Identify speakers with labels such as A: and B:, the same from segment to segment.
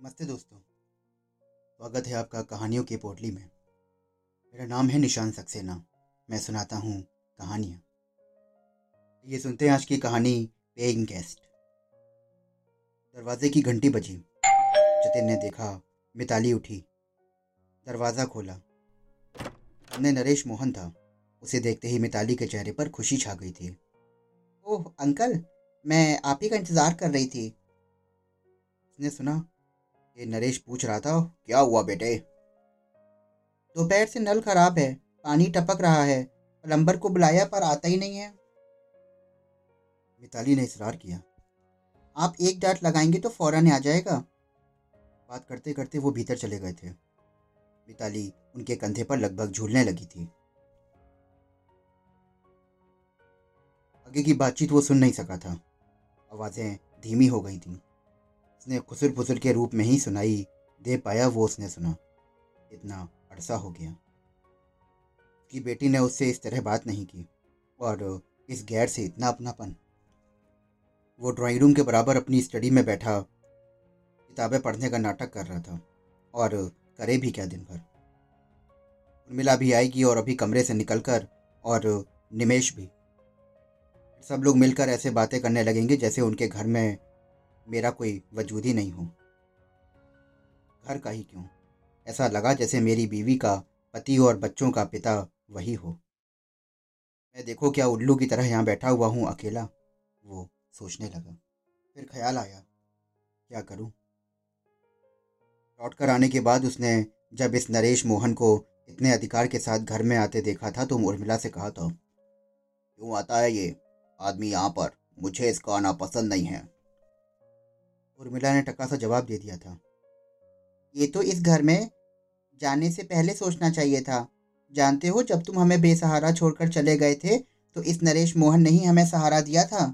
A: नमस्ते दोस्तों। स्वागत है आपका कहानियों की पोटली में। मेरा नाम है निशान सक्सेना। मैं सुनाता हूँ कहानियाँ। ये सुनते हैं आज की कहानी पेइंग गेस्ट दरवाजे की घंटी बजी। जतिन ने देखा, मिताली उठी। दरवाज़ा खोला। सामने नरेश मोहन था। उसे देखते ही मिताली के चेहरे पर खुशी छा गई थी। ओह, अंकल, मैं आप ही का इंतज़ार कर रही थी। उसने सुना ये नरेश पूछ रहा था, क्या हुआ बेटे? दोपहर से नल खराब है, पानी टपक रहा है, प्लम्बर को बुलाया पर आता ही नहीं है। मिताली ने इसरार किया, आप एक डांट लगाएँगे तो फ़ौरन आ जाएगा? बात करते करते वो भीतर चले गए थे। मिताली उनके कंधे पर लगभग झूलने लगी थी। आगे की बातचीत वो सुन नहीं सका था। आवाज़ें धीमी हो गई थीं। उसने खुसर फुसर के रूप में ही सुनाई दे पाया वो उसने सुना। इतना अरसा हो गया उसकी बेटी ने उससे इस तरह बात नहीं की और इस गैर से इतना अपनापन। वो ड्राइंग रूम के बराबर अपनी स्टडी में बैठा, किताबें पढ़ने का नाटक कर रहा था और करे भी क्या दिन भर। उर्मिला भी आएगी और अभी कमरे से निकलकर और निमेश भी। सब लोग मिलकर ऐसे बातें करने लगेंगे जैसे उनके घर में मेरा कोई वजूद ही नहीं हो। घर का ही क्यों? ऐसा लगा जैसे मेरी बीवी का, पति और बच्चों का पिता वही हो। मैं देखो क्या उल्लू की तरह यहाँ बैठा हुआ हूँ अकेला, वो सोचने लगा। फिर ख्याल आया, क्या करूँ? लौट कर आने के बाद उसने जब इस नरेश मोहन को इतने अधिकार के साथ घर में आते देखा था तो उर्मिला से कहा था, क्यों आता है ये आदमी यहाँ पर? मुझे इसका आना पसंद नहीं है। उर्मिला ने टका सा जवाब दे दिया था। ये तो इस घर में जाने से पहले सोचना चाहिए था। जानते हो, जब तुम हमें बेसहारा छोड़कर चले गए थे तो इस नरेश मोहन ने ही हमें सहारा दिया था।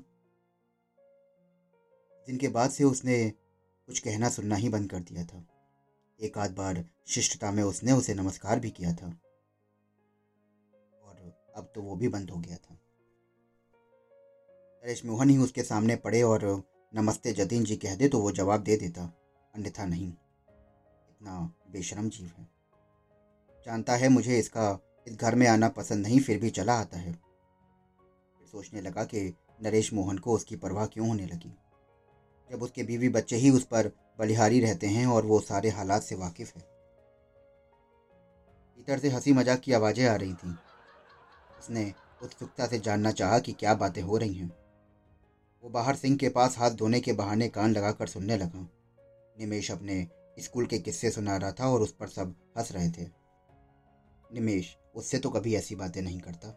A: जिनके बाद से उसने कुछ कहना सुनना ही बंद कर दिया था। एक आध बार शिष्टता में उसने उसे नमस्कार भी किया था। और अब तो वो भी बंद हो गया था। नरेश मोहन ही उसके सामने पड़े और नमस्ते जतीन जी कह दे तो वो जवाब दे देता, अन्यथा नहीं। इतना बेशरम जीव है। जानता है मुझे इसका, इस घर में आना पसंद नहीं, फिर भी चला आता है। फिर सोचने लगा कि नरेश मोहन को उसकी परवाह क्यों होने लगी? जब उसके बीवी बच्चे ही उस पर बलिहारी रहते हैं और वो सारे हालात से वाकिफ है। भीतर से हँसी मज़ाक की आवाज़ें आ रही थीं। उसने उत्सुकता से जानना चाहा कि क्या बातें हो रही हैं। वो बाहर सिंह के पास हाथ धोने के बहाने कान लगाकर सुनने लगा। निमेश अपने स्कूल के किस्से सुना रहा था और उस पर सब हंस रहे थे। निमेश, उससे तो कभी ऐसी बातें नहीं करता।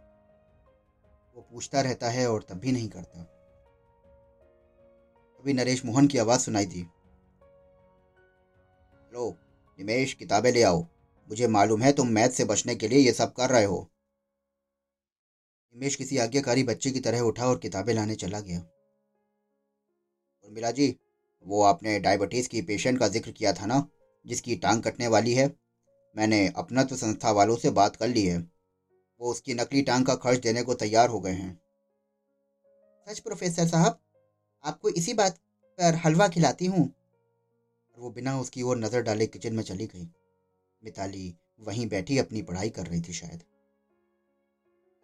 A: वो पूछता रहता है और तब भी नहीं करता। अभी नरेश मोहन की आवाज़ सुनाई दी। हेलो, निमेश, किताबें ले आओ। मुझे मालूम है तुम मैथ से बचने के लिए ये सब कर रहे हो। निमेश किसी आज्ञाकारी बच्चे की तरह उठा और किताबें लाने चला गया। उर्मिला जी, वो आपने डायबिटीज़ की पेशेंट का ज़िक्र किया था ना, जिसकी टांग कटने वाली है। मैंने अपना तो संस्था वालों से बात कर ली है। वो उसकी नकली टांग का खर्च देने को तैयार हो गए हैं। सच प्रोफेसर साहब, आपको इसी बात पर हलवा खिलाती हूँ? वो बिना उसकी ओर नज़र डाले किचन में चली गई। मिताली वहीं बैठी अपनी पढ़ाई कर रही थी शायद।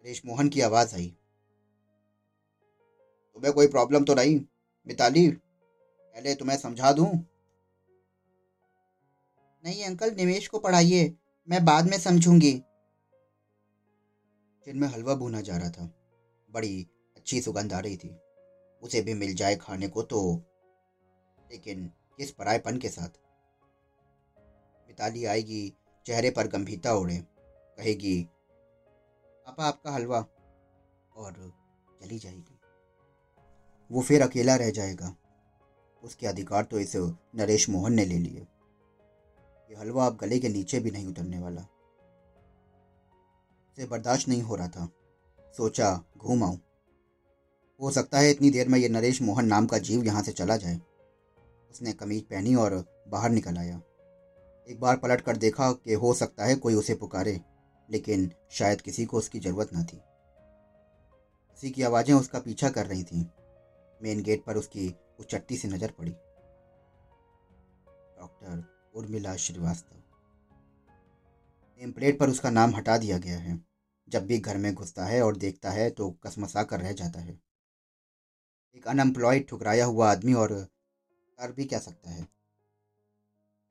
A: रेश मोहन की आवाज़ आई। तुम्हें कोई प्रॉब्लम तो नहीं? मिताली पहले तुम्हें समझा दूँ? नहीं अंकल निवेश को पढ़ाइए, मैं बाद में समझूँगी। जिनमें हलवा भूना जा रहा था। बड़ी अच्छी सुगंध आ रही थी। उसे भी मिल जाए खाने को तो। लेकिन किस परायपन के साथ? मिताली आएगी, चेहरे पर गंभीरता उड़े कहेगी, पापा, आपका हलवा। और चली जाएगी। वो फिर अकेला रह जाएगा। उसके अधिकार तो इस नरेश मोहन ने ले लिए। ये हलवा अब गले के नीचे भी नहीं उतरने वाला। उसे बर्दाश्त नहीं हो रहा था। सोचा, घूम आऊँ। हो सकता है इतनी देर में ये नरेश मोहन नाम का जीव यहाँ से चला जाए। उसने कमीज पहनी और बाहर निकल आया। एक बार पलट कर देखा कि हो सकता है कोई उसे पुकारे, लेकिन शायद किसी को उसकी ज़रूरत न थी। किसी की आवाज़ें उसका पीछा कर रही थीं। मेन गेट पर उसकी उचट्टी चट्टी से नज़र पड़ी। Doctor Urmila Shrivastava. Name plate पर उसका नाम हटा दिया गया है। जब भी घर में घुसता है और देखता है तो कसमसा कर रह जाता है। एक अनएम्प्लॉयड ठुकराया हुआ आदमी और कर भी क्या सकता है?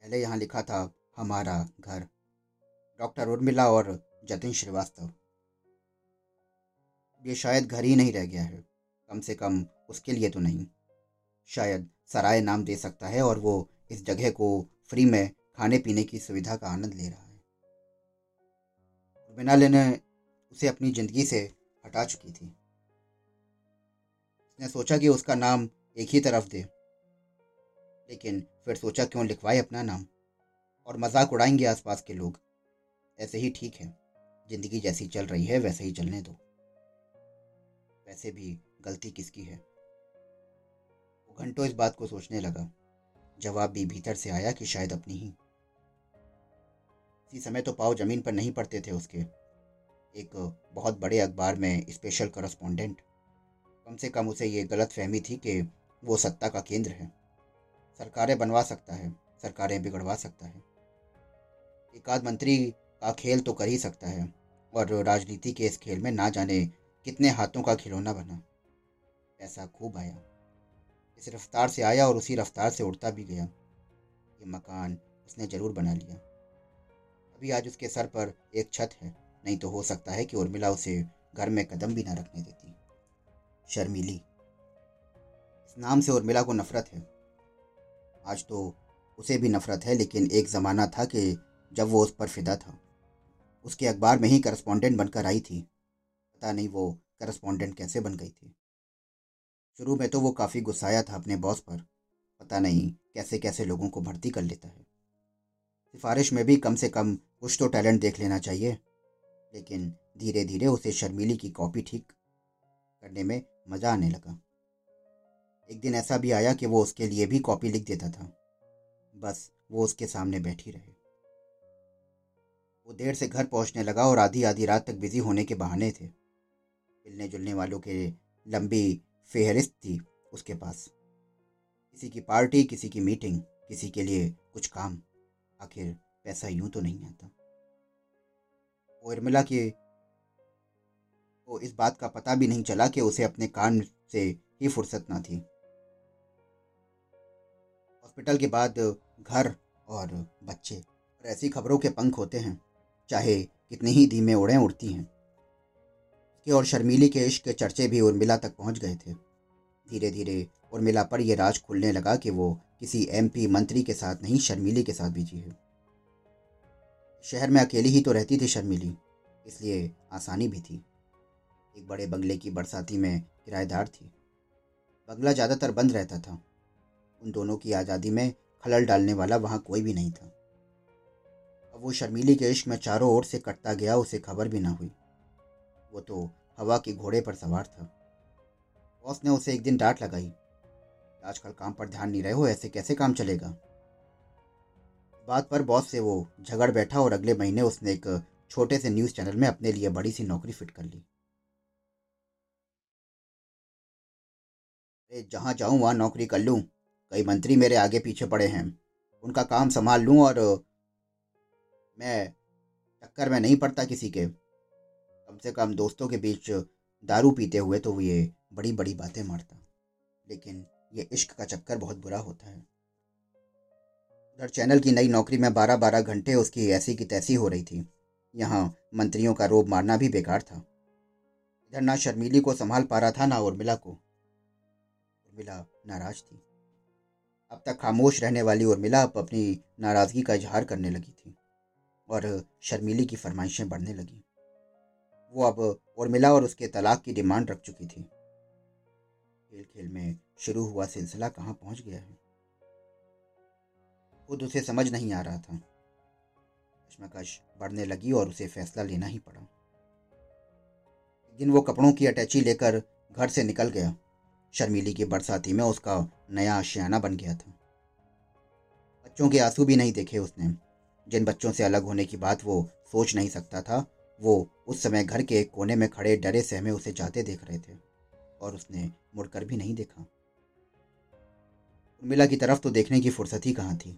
A: पहले यहाँ लिखा था, हमारा घर। डॉक्टर उर्मिला और जतिन श्रीवास्तव। ये शायद घर ही नहीं रह गया है। कम से कम उसके लिए तो नहीं। शायद सराय नाम दे सकता है और वो इस जगह को फ्री में खाने पीने की सुविधा का आनंद ले रहा है। बिना लेने उसे अपनी ज़िंदगी से हटा चुकी थी। उसने सोचा कि उसका नाम एक ही तरफ़ दे, लेकिन फिर सोचा क्यों लिखवाए अपना नाम? और मज़ाक उड़ाएँगे आसपास के लोग। ऐसे ही ठीक है, ज़िंदगी जैसी चल रही है, वैसे ही चलने दो। वैसे भी गलती किसकी है? वो घंटों इस बात को सोचने लगा। जवाब भी भीतर से आया कि शायद अपनी ही। इसी समय तो पाव ज़मीन पर नहीं पड़ते थे उसके। एक बहुत बड़े अखबार में स्पेशल करस्पॉन्डेंट कम से कम उसे ये गलत फहमी थी कि वो सत्ता का केंद्र है। सरकारें बनवा सकता है, सरकारें बिगड़वा सकता है। एक आध मंत्री का खेल तो कर ही सकता है, और राजनीति के इस खेल में ना जाने कितने हाथों का खिलौना बना। पैसा खूब आया। इस रफ्तार से आया और उसी रफ्तार से उड़ता भी गया। ये मकान उसने ज़रूर बना लिया। अभी आज उसके सर पर एक छत है। नहीं तो हो सकता है कि उर्मिला उसे घर में कदम भी ना रखने देती। शर्मीली। इस नाम से उर्मिला को नफरत है। आज तो उसे भी नफरत है, लेकिन एक ज़माना था कि जब वो उस पर फिदा था। उसके अखबार में ही करस्पॉन्डेंट बनकर आई थी। पता नहीं वो करस्पॉन्डेंट कैसे बन गई थी। शुरू में तो वो काफ़ी गुस्साया था अपने बॉस पर। पता नहीं कैसे कैसे लोगों को भर्ती कर लेता है। सिफारिश में भी कम से कम कुछ तो टैलेंट देख लेना चाहिए, लेकिन धीरे धीरे उसे शर्मीली की कॉपी ठीक करने में मज़ा आने लगा। एक दिन ऐसा भी आया कि वो उसके लिए भी कॉपी लिख देता था। बस वो उसके सामने बैठी रहे। वो देर से घर पहुँचने लगा और आधी आधी रात तक बिज़ी होने के बहाने थे। मिलने जुलने वालों के लंबी फेहरिस्त थी उसके पास। किसी की पार्टी, किसी की मीटिंग, किसी के लिए कुछ काम। आखिर पैसा यूँ तो नहीं आता। वो उर्मिला के को इस बात का पता भी नहीं चला कि उसे अपने कान से ही फुर्सत ना थी। हॉस्पिटल के बाद घर और बच्चे। और ऐसी खबरों के पंख होते हैं, चाहे कितने ही धीमे उड़ें उड़ती हैं। उसके और शर्मीली के इश्क के चर्चे भी उर्मिला तक पहुँच गए थे। धीरे धीरे उर्मिला पर यह राज खुलने लगा कि वो किसी एमपी मंत्री के साथ नहीं, शर्मीली के साथ बिज़ी है। शहर में अकेली ही तो रहती थी शर्मीली, इसलिए आसानी भी थी। एक बड़े बंगले की बरसाती में किराएदार थी। बंगला ज़्यादातर बंद रहता था। उन दोनों की आज़ादी में खलल डालने वाला वहाँ कोई भी नहीं था। अब वो शर्मीली के इश्क में चारों ओर से कटता गया, उसे खबर भी ना हुई। वो तो हवा के घोड़े पर सवार था। बॉस ने उसे एक दिन डांट लगाई। आजकल काम पर ध्यान नहीं रहे हो, ऐसे कैसे काम चलेगा? बात पर बॉस से वो झगड़ बैठा और अगले महीने उसने एक छोटे से न्यूज़ चैनल में अपने लिए बड़ी सी नौकरी फिट कर ली। अरे, जहाँ जाऊँ, वहाँ नौकरी कर लूँ। कई मंत्री मेरे आगे पीछे पड़े हैं। उनका काम संभाल लूँ और मैं टक्कर में नहीं पड़ता किसी के। कम से कम दोस्तों के बीच दारू पीते हुए तो ये बड़ी बड़ी बातें मारता। लेकिन ये इश्क का चक्कर बहुत बुरा होता है। उधर चैनल की नई नौकरी में बारह बारह घंटे उसकी ऐसी की तैसी हो रही थी। यहाँ मंत्रियों का रोब मारना भी बेकार था। इधर ना शर्मीली को संभाल पा रहा था ना उर्मिला को। उर्मिला नाराज़ थी। अब तक खामोश रहने वाली उर्मिला अब अपनी नाराज़गी का इजहार करने लगी थी। और शर्मीली की फरमाइशें बढ़ने लगी। वो अब उर्मिला और उसके तलाक की डिमांड रख चुकी थी। खेल खेल में शुरू हुआ सिलसिला कहाँ पहुँच गया है? खुद उसे समझ नहीं आ रहा था। कश्मकश बढ़ने लगी और उसे फैसला लेना ही पड़ा। एक दिन वो कपड़ों की अटैची लेकर घर से निकल गया। शर्मीली की बरसाती में उसका नया आशियाना बन गया था। बच्चों के आँसू भी नहीं देखे उसने। जिन बच्चों से अलग होने की बात वो सोच नहीं सकता था वो उस समय घर के कोने में खड़े डरे सहमे उसे जाते देख रहे थे, और उसने मुड़कर भी नहीं देखा। उर्मिला की तरफ़ तो देखने की फुर्सत ही कहाँ थी।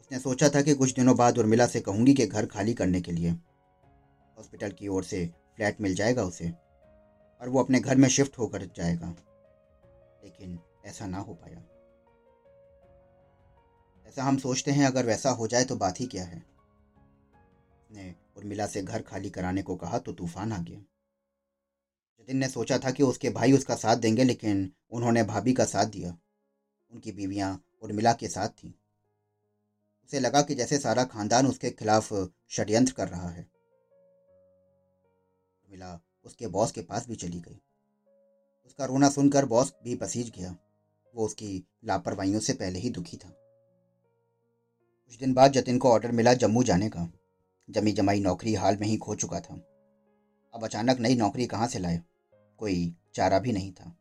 A: उसने सोचा था कि कुछ दिनों बाद उर्मिला से कहूँगी कि घर खाली करने के लिए हॉस्पिटल की ओर से फ्लैट मिल जाएगा उसे, और वो अपने घर में शिफ्ट होकर जाएगा। लेकिन ऐसा ना हो पाया। ऐसा हम सोचते हैं, अगर वैसा हो जाए तो बात ही क्या है? ने उर्मिला से घर खाली कराने को कहा तो तूफ़ान आ गया। जतिन ने सोचा था कि उसके भाई उसका साथ देंगे, लेकिन उन्होंने भाभी का साथ दिया। उनकी बीवियाँ उर्मिला के साथ थीं। उसे लगा कि जैसे सारा खानदान उसके खिलाफ षड्यंत्र कर रहा है। उर्मिला उसके बॉस के पास भी चली गई। उसका रोना सुनकर बॉस भी पसीज गया। वो उसकी लापरवाहियों से पहले ही दुखी था। कुछ दिन बाद जतिन को ऑर्डर मिला जम्मू जाने का। जमी जमाई नौकरी हाल में ही खो चुका था। अब अचानक नई नौकरी कहाँ से लाए? कोई चारा भी नहीं था।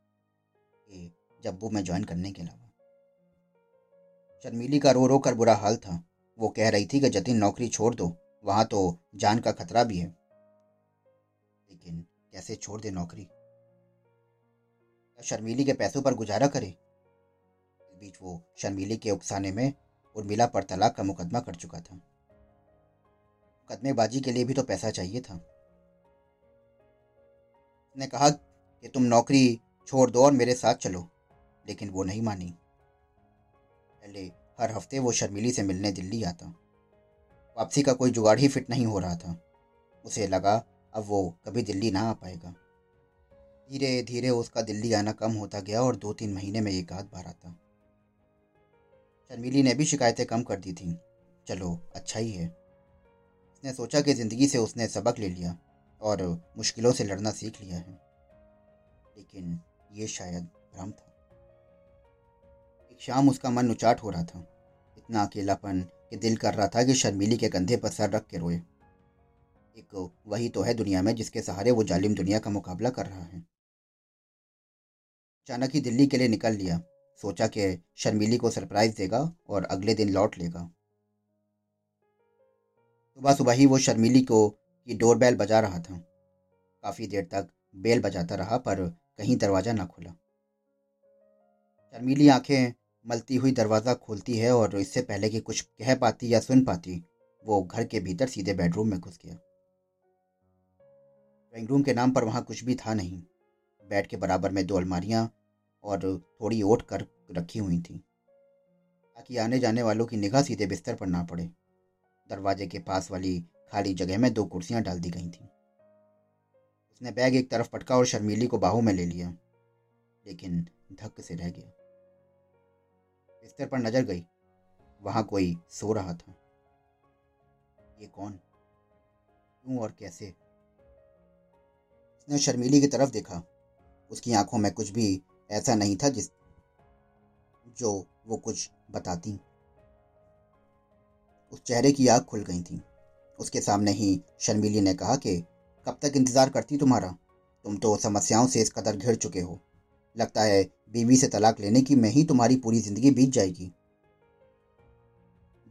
A: कि जब्बू में ज्वाइन करने के अलावा। शर्मीली का रो रो कर बुरा हाल था। वो कह रही थी कि जतिन नौकरी छोड़ दो, वहाँ तो जान का खतरा भी है। लेकिन कैसे छोड़ दे नौकरी? शर्मीली के पैसों पर गुजारा करे? बीच वो शर्मीली के उकसाने में उर्मिला पर तलाक का मुकदमा कर चुका था। मुकदमेबाजी के लिए भी तो पैसा चाहिए था। उसने कहा कि तुम नौकरी छोड़ दो और मेरे साथ चलो, लेकिन वो नहीं मानी। पहले हर हफ़्ते वो शर्मिली से मिलने दिल्ली आता। वापसी का कोई जुगाड़ ही फिट नहीं हो रहा था। उसे लगा अब वो कभी दिल्ली ना आ पाएगा। धीरे धीरे उसका दिल्ली आना कम होता गया और दो तीन महीने में एक आध बार आता। शर्मिली ने भी शिकायतें कम कर दी थीं। चलो अच्छा ही है। उसने सोचा कि ज़िंदगी से उसने सबक ले लिया और मुश्किलों से लड़ना सीख लिया है। लेकिन ये शायद भ्रम था। एक शाम उसका मन उचाट हो रहा था। इतना अकेलापन कि दिल कर रहा था कि शर्मीली के कंधे पर सर रख के रोए। एक वही तो है दुनिया में जिसके सहारे वो जालिम दुनिया का मुकाबला कर रहा है। अचानक ही दिल्ली के लिए निकल लिया। सोचा कि शर्मीली को सरप्राइज़ देगा और अगले दिन लौट लेगा। सुबह सुबह ही वो शर्मीली को, की डोरबेल बजा रहा था। काफ़ी देर तक बेल बजाता रहा, पर कहीं दरवाज़ा ना खुला। शर्मीली आँखें मलती हुई दरवाज़ा खोलती है और इससे पहले कि कुछ कह पाती या सुन पाती, वो घर के भीतर सीधे बेडरूम में घुस गया। ड्राइंग रूम के नाम पर वहाँ कुछ भी था नहीं। बेड के बराबर में दो अलमारियाँ और थोड़ी ओट कर रखी हुई थी, ताकि आने जाने वालों की निगाह सीधे बिस्तर पर ना पड़े। दरवाजे के पास वाली खाली जगह में दो कुर्सियाँ डाल दी गई थीं। उसने बैग एक तरफ़ पटका और शर्मीली को बाहू में ले लिया, लेकिन धक्क से रह गया। बिस्तर पर नज़र गई, वहाँ कोई सो रहा था। ये कौन? क्यों और कैसे? उसने शर्मीली की तरफ़ देखा। उसकी आँखों में कुछ भी ऐसा नहीं था जिस जो वो कुछ बताती। उस चेहरे की आग खुल गई थी। उसके सामने ही शर्मिली ने कहा कि, कब तक इंतज़ार करती तुम्हारा? तुम तो समस्याओं से इस कदर घिर चुके हो। लगता है बीवी से तलाक लेने की में ही तुम्हारी पूरी ज़िंदगी बीत जाएगी।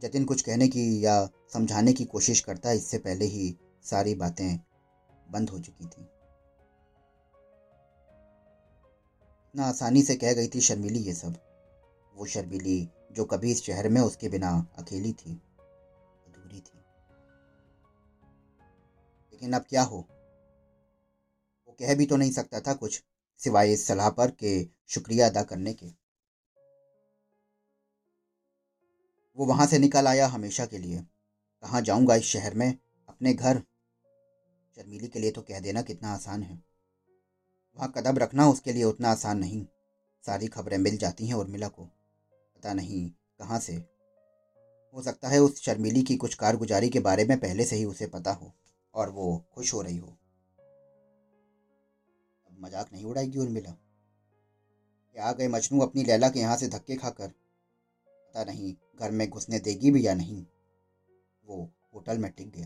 A: जतिन कुछ कहने की या समझाने की कोशिश करता इससे पहले ही सारी बातें बंद हो चुकी थी। इतना आसानी से कह गई थी शर्मिली ये सब। वो शर्मिली जो कभी इस शहर में उसके बिना अकेली थी। लेकिन अब क्या हो? वो कह भी तो नहीं सकता था कुछ, सिवाय इस सलाह पर के शुक्रिया अदा करने के। वो वहाँ से निकल आया हमेशा के लिए। कहाँ जाऊँगा इस शहर में? अपने घर? शर्मीली के लिए तो कह देना कितना आसान है। वहाँ कदम रखना उसके लिए उतना आसान नहीं। सारी खबरें मिल जाती हैं उर्मिला को। पता नहीं कहाँ से। हो सकता है उस शर्मीली की कुछ कारगुजारी के बारे में पहले से ही उसे पता हो। और वो खुश हो रही हो। अब मज़ाक नहीं उड़ाएगी उर्मिला। कि आ गए मजनू अपनी लैला के यहाँ से धक्के खाकर। पता नहीं घर में घुसने देगी भी या नहीं। वो होटल में टिक गया।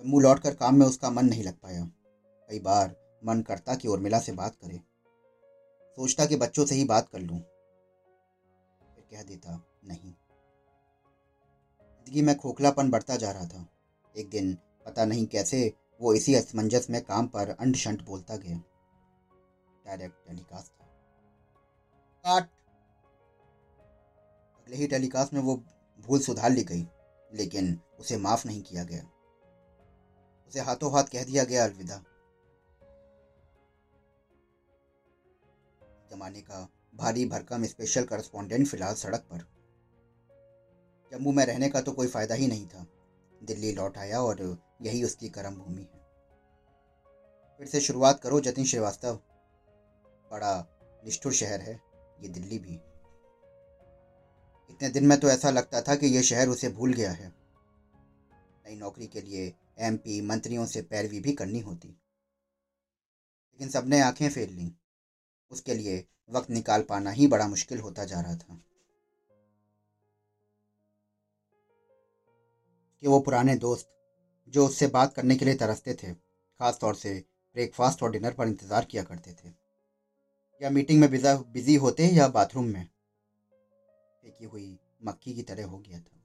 A: जम्मू लौट कर काम में उसका मन नहीं लग पाया। कई बार मन करता कि उर्मिला से बात करे। सोचता कि बच्चों से ही बात कर लूँ। फिर कह देता, नहीं। ज़िंदगी में खोखलापन बढ़ता जा रहा था। एक दिन, पता नहीं कैसे, वो इसी असमंजस में काम पर अंड शंट बोलता गया। डायरेक्ट टेलीकास्ट था। भले ही टेलीकास्ट में वो भूल सुधार ली गई, लेकिन उसे माफ़ नहीं किया गया। उसे हाथों हाथ कह दिया गया, अलविदा। जमाने का भारी भरकम स्पेशल करस्पॉन्डेंट फ़िलहाल सड़क पर। जम्मू में रहने का तो कोई फ़ायदा ही नहीं था। दिल्ली लौट आया और यही उसकी कर्म भूमि है। फिर से शुरुआत करो, जतिन श्रीवास्तव। बड़ा निष्ठुर शहर है, ये दिल्ली भी। इतने दिन में तो ऐसा लगता था कि यह शहर उसे भूल गया है। नई नौकरी के लिए एमपी मंत्रियों से पैरवी भी करनी होती। लेकिन सबने आँखें फेर लीं। उसके लिए वक्त निकाल पाना ही बड़ा मुश्किल होता जा रहा था। कि वो पुराने दोस्त जो उससे बात करने के लिए तरसते थे खास तौर से ब्रेकफास्ट और डिनर पर इंतज़ार किया करते थे। या मीटिंग में बिजा बिज़ी होते या बाथरूम में। फेंकी हुई मक्खी की तरह हो गया था।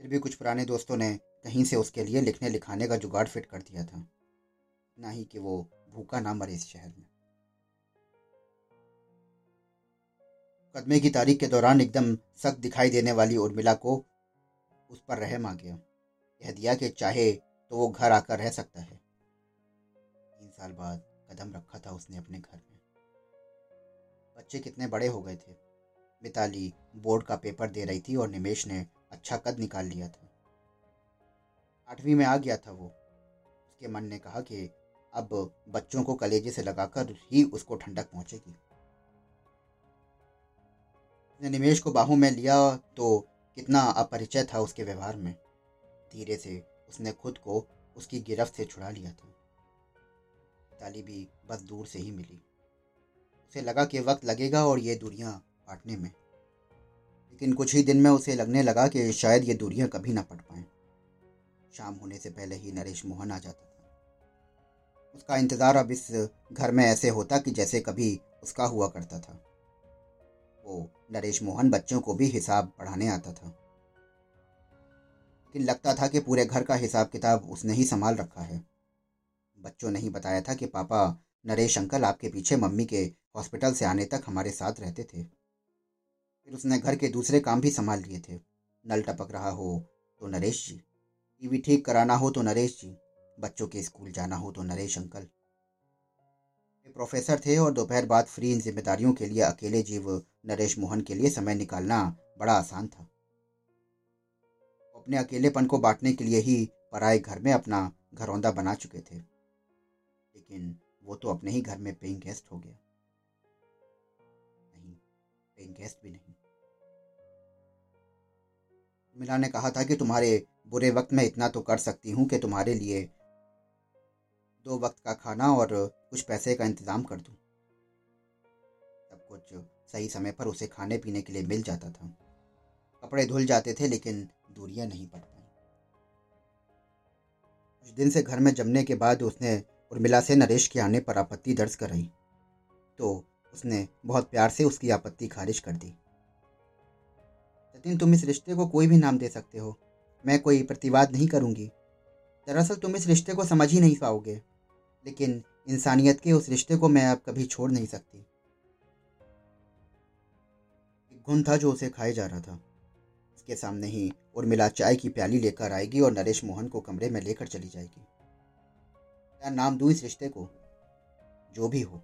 A: फिर भी कुछ पुराने दोस्तों ने कहीं से उसके लिए लिखने लिखाने का जुगाड़ फिट कर दिया था। ना ही कि वो भूखा ना मरे इस शहर में। मुकदमे की तारीख के दौरान एकदम सख्त दिखाई देने वाली उर्मिला को उस पर रहम आ गया कह दिया कि चाहे तो वो घर आकर रह सकता है। तीन साल बाद कदम रखा था उसने अपने घर में। बच्चे कितने बड़े हो गए थे। मिताली बोर्ड का पेपर दे रही थी और निमेश ने अच्छा कद निकाल लिया था। आठवीं में आ गया था वो। उसके मन ने कहा कि अब बच्चों को कलेजे से लगाकर ही उसको ठंडक पहुंचेगी। उसने निमेश को बाहों में लिया तो कितना अपरिचय था उसके व्यवहार में। धीरे से उसने खुद को उसकी गिरफ्त से छुड़ा लिया था। ताली भी बस दूर से ही मिली। उसे लगा कि वक्त लगेगा और ये दूरियाँ काटने में। लेकिन कुछ ही दिन में उसे लगने लगा कि शायद ये दूरियाँ कभी ना पट पाएँ। शाम होने से पहले ही नरेश मोहन आ जाता था। उसका इंतज़ार अब इस घर में ऐसे होता कि जैसे कभी उसका हुआ करता था। वो नरेश मोहन बच्चों को भी हिसाब पढ़ाने आता था। लेकिन लगता था कि पूरे घर का हिसाब किताब उसने ही संभाल रखा है। बच्चों ने ही बताया था कि पापा नरेश अंकल आपके पीछे मम्मी के हॉस्पिटल से आने तक हमारे साथ रहते थे। फिर उसने घर के दूसरे काम भी संभाल लिए थे। नल टपक रहा हो तो नरेश जी, टीवी ठीक कराना हो तो नरेश जी, बच्चों के स्कूल जाना हो तो नरेश अंकल। प्रोफेसर थे और दोपहर बाद फ्री इन जिम्मेदारियों के लिए अकेले जीव नरेश मोहन के लिए समय निकालना बड़ा आसान था। अपने अकेलेपन को बांटने के लिए ही पराए घर में अपना घरौंदा बना चुके थे। लेकिन वो तो अपने ही घर में पेइंग गेस्ट हो गया। नहीं पेइंग गेस्ट भी नहीं। मिला ने कहा था कि तुम्हारे बुरे वक्त में इतना तो कर सकती हूँ कि तुम्हारे लिए दो वक्त का खाना और कुछ पैसे का इंतज़ाम कर दूँ। सब कुछ सही समय पर उसे खाने पीने के लिए मिल जाता था। कपड़े धुल जाते थे, लेकिन दूरियाँ नहीं पड़ पाई। कुछ दिन से घर में जमने के बाद उसने उर्मिला से नरेश के आने पर आपत्ति दर्ज कराई। तो उसने बहुत प्यार से उसकी आपत्ति खारिज कर दी। सचिन तुम इस रिश्ते को कोई भी नाम दे सकते हो। मैं कोई प्रतिवाद नहीं करूँगी। दरअसल तुम इस रिश्ते को समझ ही नहीं पाओगे। लेकिन इंसानियत के उस रिश्ते को मैं अब कभी छोड़ नहीं सकती। एक गुण था जो उसे खाए जा रहा था। उसके सामने ही उर्मिला चाय की प्याली लेकर आएगी और नरेश मोहन को कमरे में लेकर चली जाएगी। क्या नाम दूँ इस रिश्ते को? जो भी हो।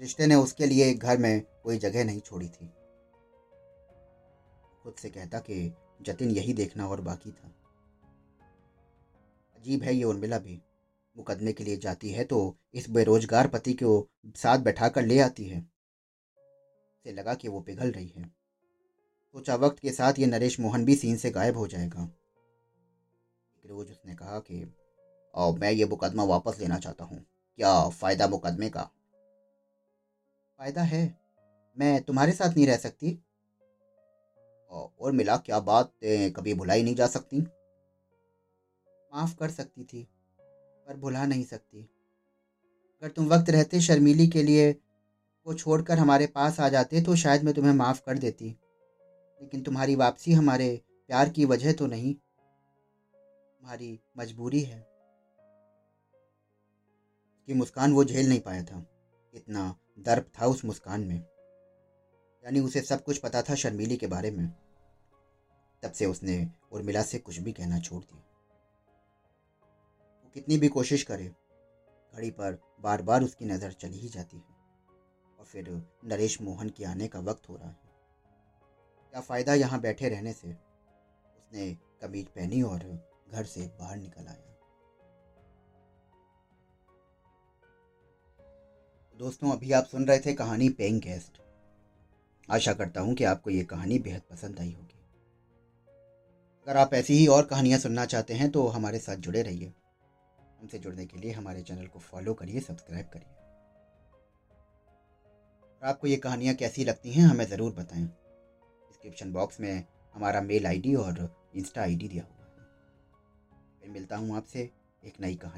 A: रिश्ते ने उसके लिए घर में कोई जगह नहीं छोड़ी थी। खुद से कहता कि जतिन यही देखना और बाकी था। अजीब है ये उर्मिला भी। मुकदमे के लिए जाती है तो इस बेरोजगार पति को साथ बैठाकर ले आती है। से लगा कि वो पिघल रही है। सोचा वक्त के साथ ये नरेश मोहन भी सीन से गायब हो जाएगा। एक रोज उसने कहा कि और मैं ये मुकदमा वापस लेना चाहता हूँ। क्या फ़ायदा मुकदमे का? फ़ायदा है। मैं तुम्हारे साथ नहीं रह सकती। और मिला क्या बात कभी भुलाई नहीं जा सकती? माफ़ कर सकती थी। पर भुला नहीं सकती। अगर तुम वक्त रहते शर्मीली के लिए वो छोड़कर हमारे पास आ जाते तो शायद मैं तुम्हें माफ़ कर देती। लेकिन तुम्हारी वापसी हमारे प्यार की वजह तो नहीं। तुम्हारी मजबूरी है। की मुस्कान वो झेल नहीं पाया था। इतना दर्प था उस मुस्कान में। यानी उसे सब कुछ पता था शर्मीली के बारे में। तब से उसने उर्मिला से कुछ भी कहना छोड़ दिया। कितनी भी कोशिश करे घड़ी पर बार बार उसकी नज़र चली ही जाती है। और फिर नरेश मोहन के आने का वक्त हो रहा है। क्या फ़ायदा यहाँ बैठे रहने से? उसने कमीज पहनी और घर से बाहर निकल आया। दोस्तों, अभी आप सुन रहे थे कहानी पेइंग गेस्ट आशा करता हूँ कि आपको ये कहानी बेहद पसंद आई होगी। अगर आप ऐसी ही और कहानियाँ सुनना चाहते हैं तो हमारे साथ जुड़े रहिए। हमसे जुड़ने के लिए हमारे चैनल को फॉलो करिए, सब्सक्राइब करिए। और आपको ये कहानियाँ कैसी लगती हैं, हमें ज़रूर बताएँ। डिस्क्रिप्शन बॉक्स में हमारा मेल आईडी और इंस्टा आईडी दिया हुआ है। फिर मिलता हूँ आपसे एक नई कहानी।